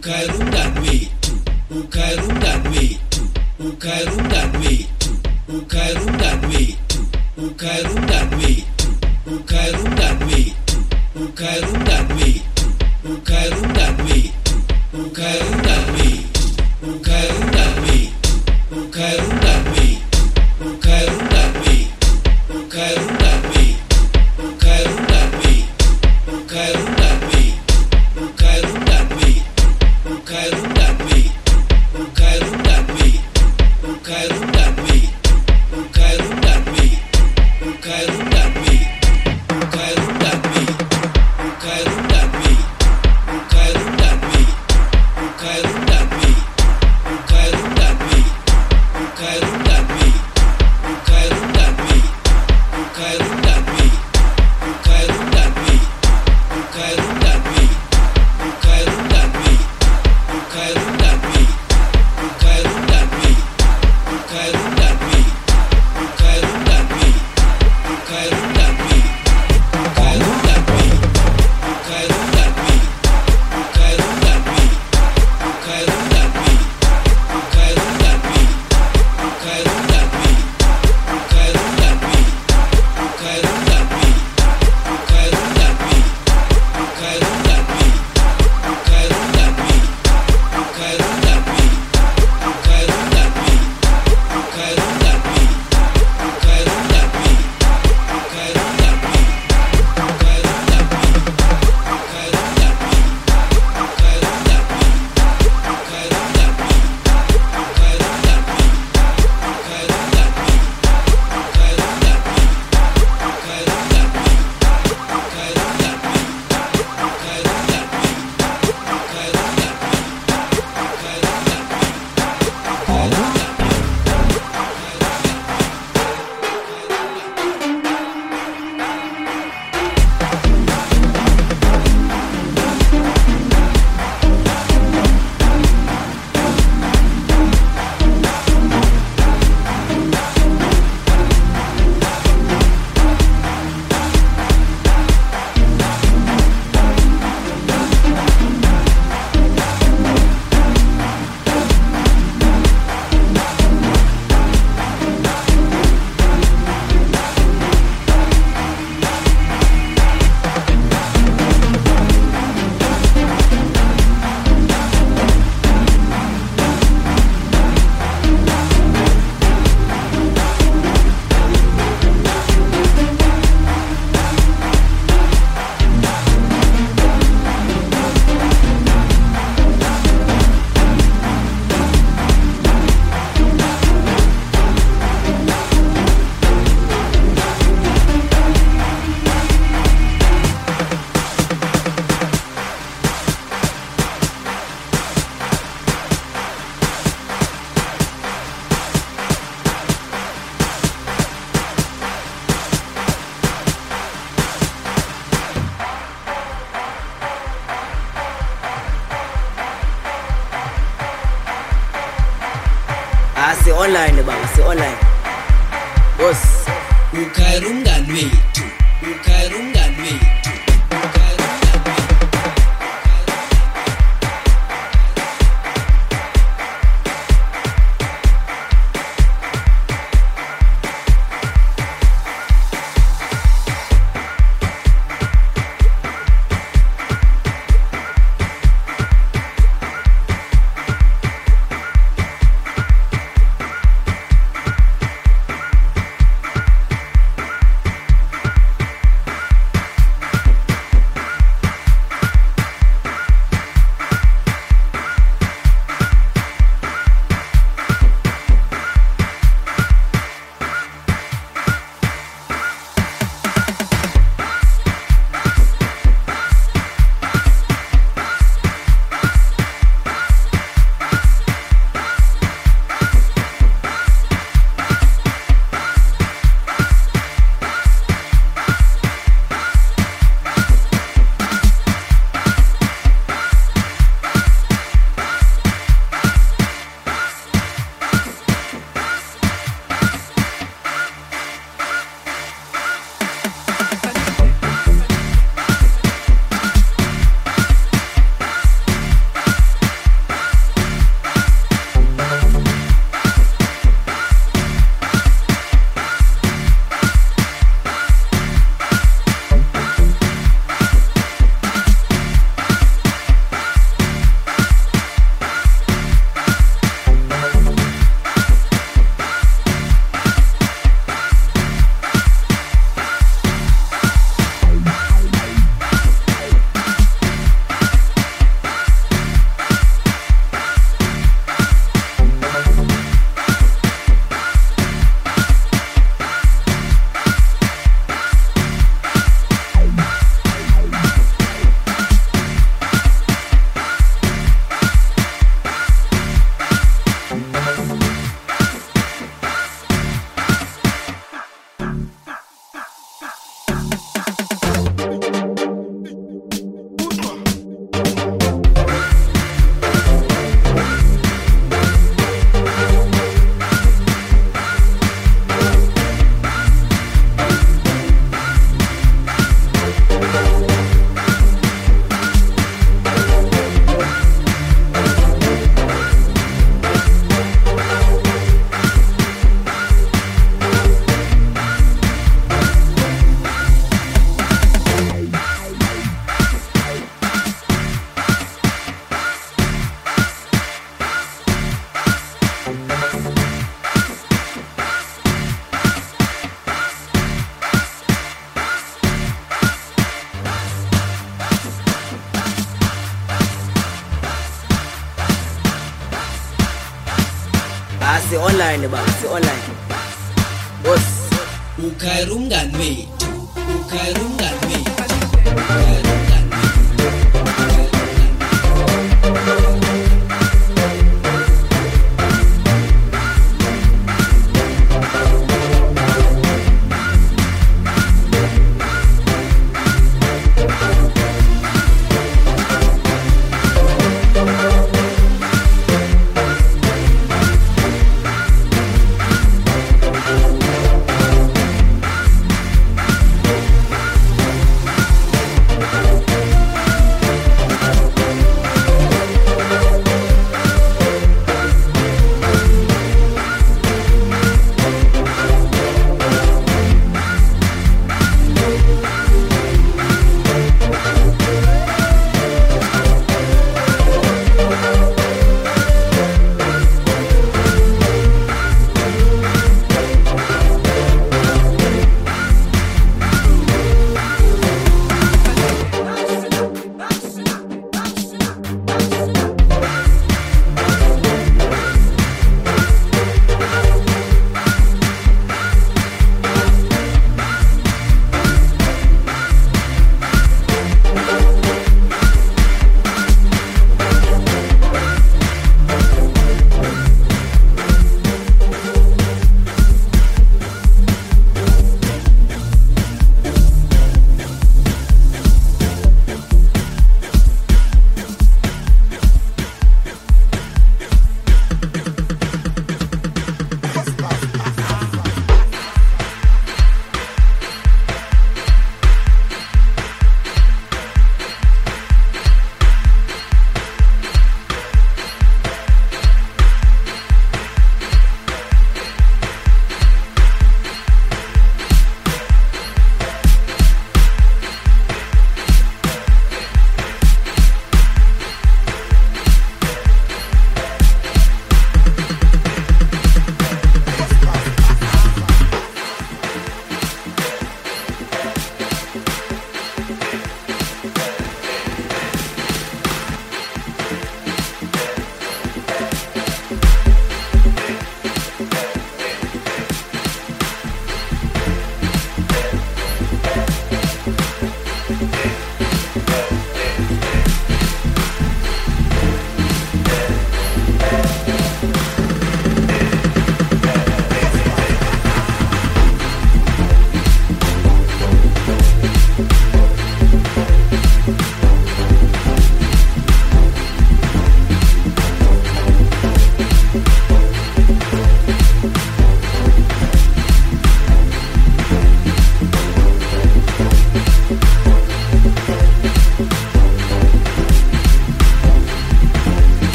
ukarunga rwethu ukarunga rwethu ukarunga rwethu ukarunga rwethu ukarunga rwethu ukarunga rwethu ukarunga rwethu ukarunga rwethu ukarunga rwethu ukarunga rwethu ukarunga rwethu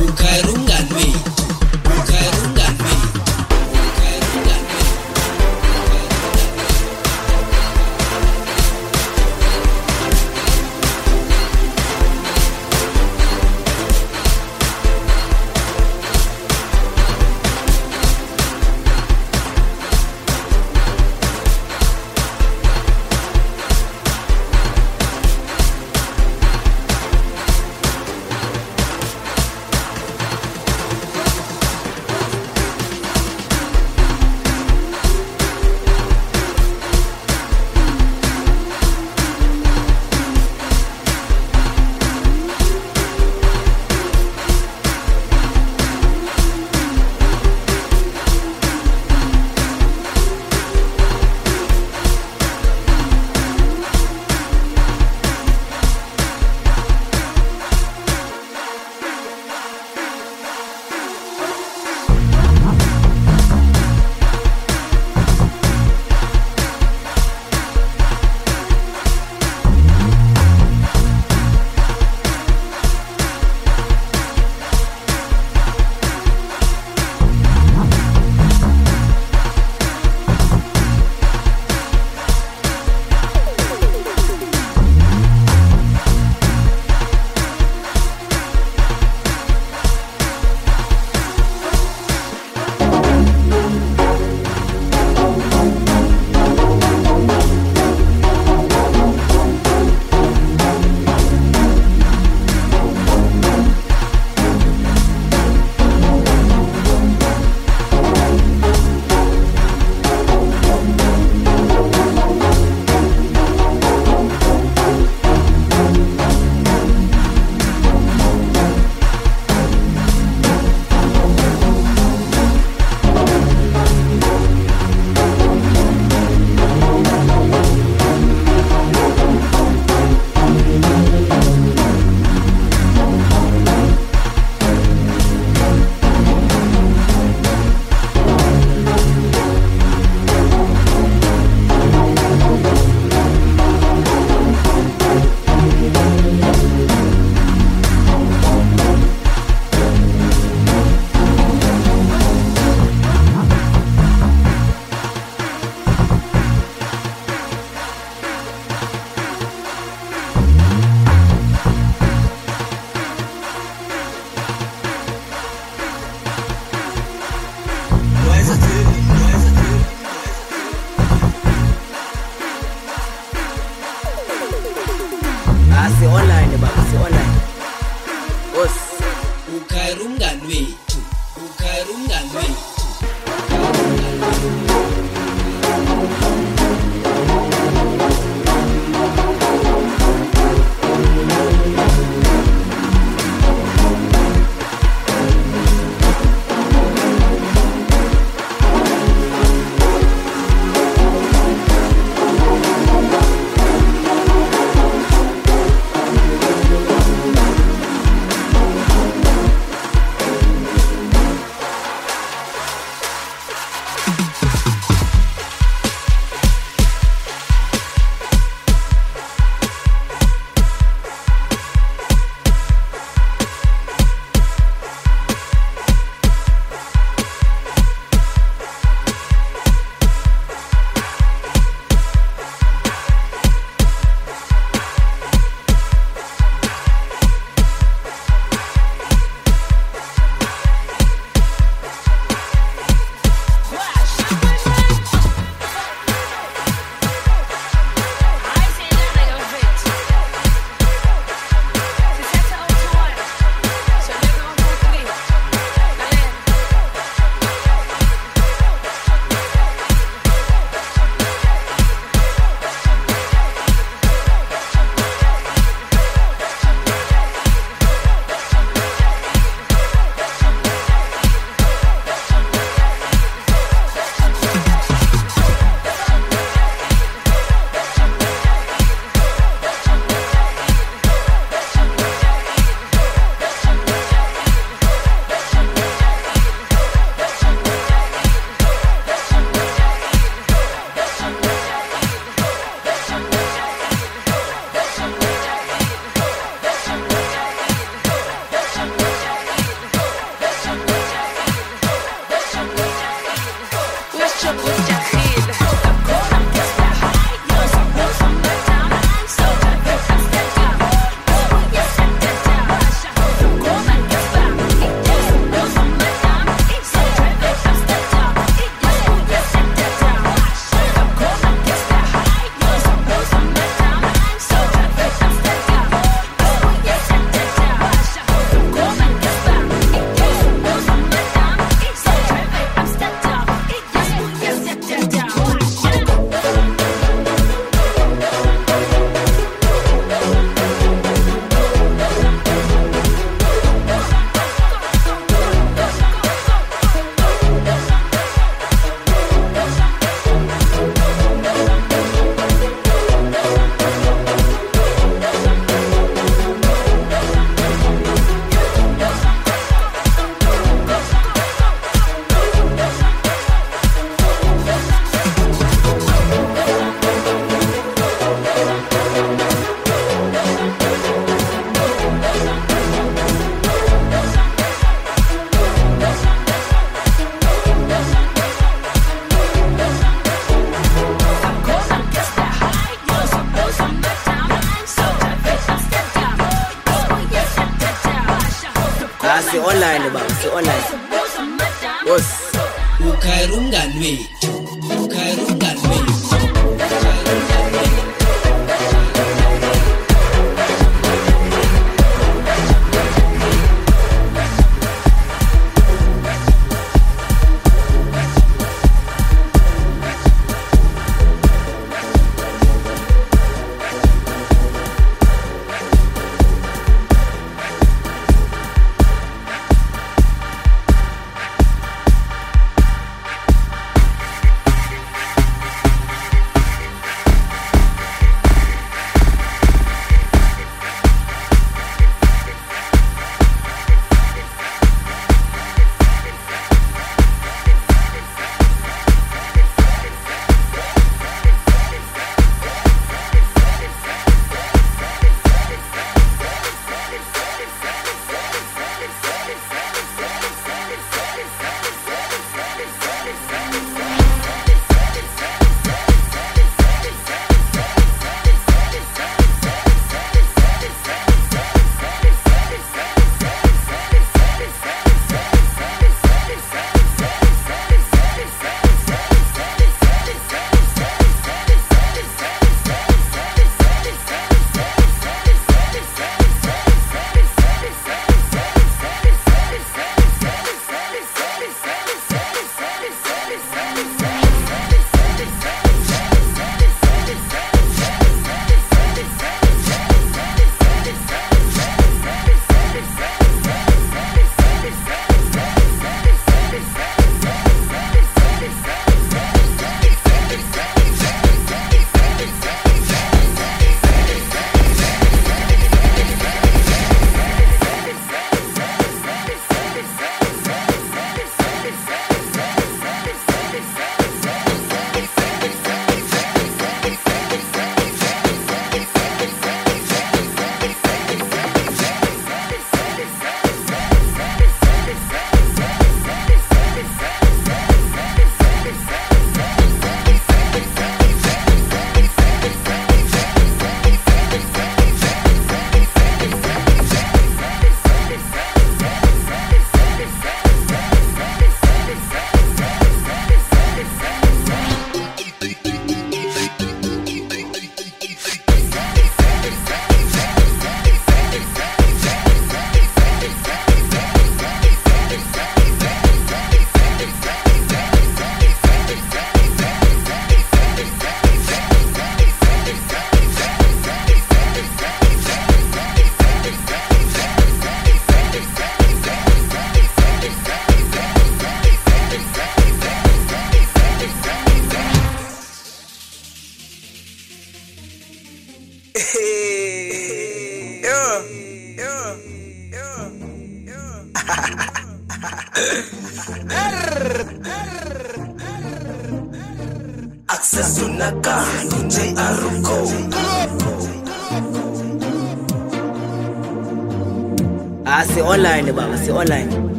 buka rungan é asi online baba si online. Bosi ukhayira umngani wethu ukhayira umngani wethu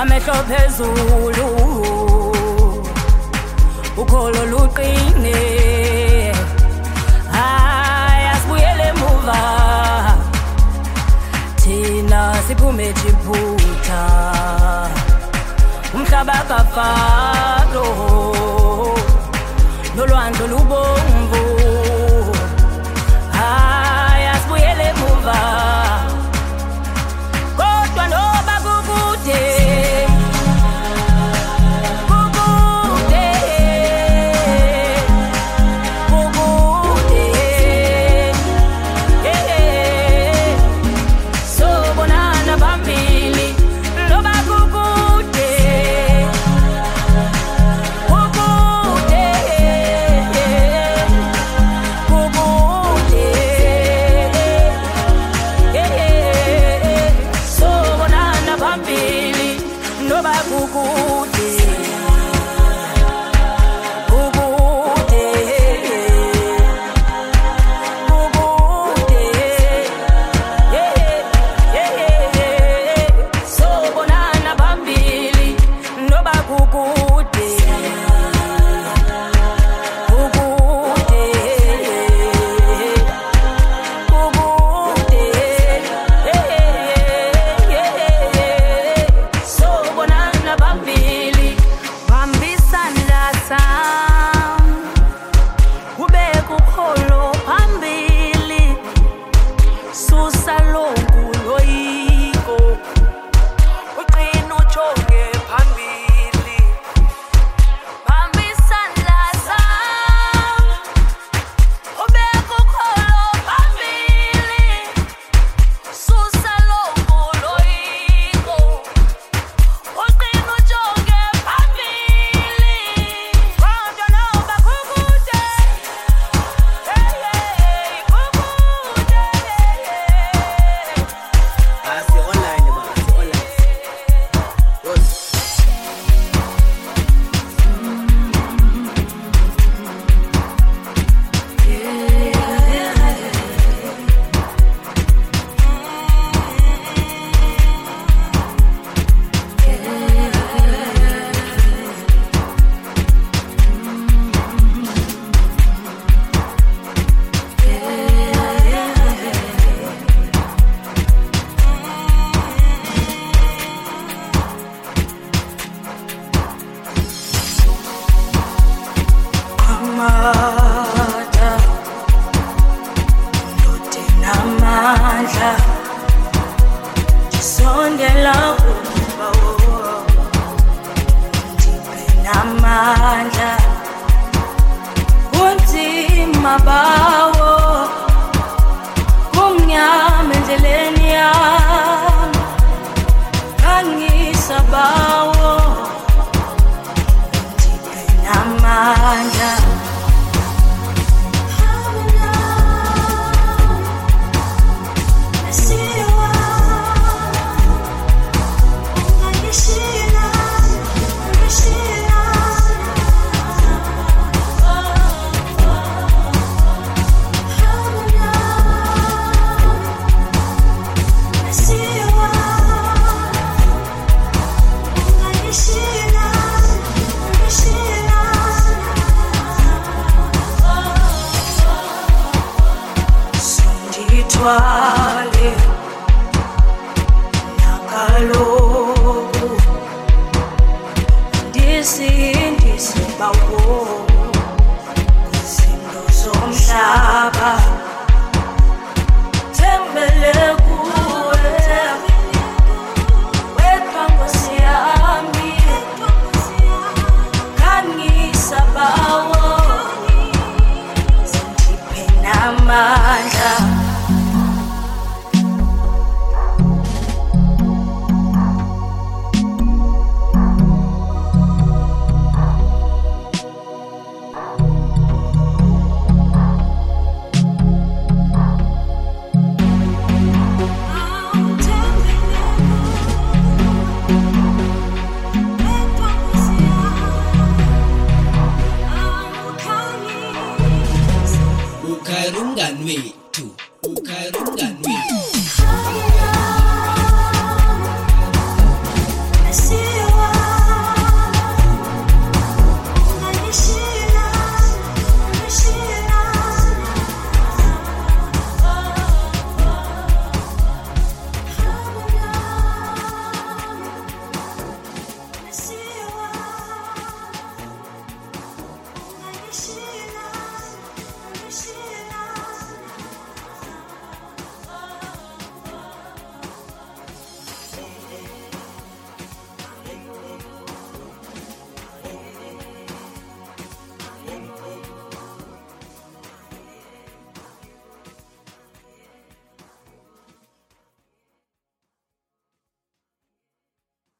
amehlo phezulu ukholo luqine. Hayi asibuyele emuva. Thina siphume jiphutha umhlaba kafaro nolwandle lubomvu. Hayi asibuyele emuva.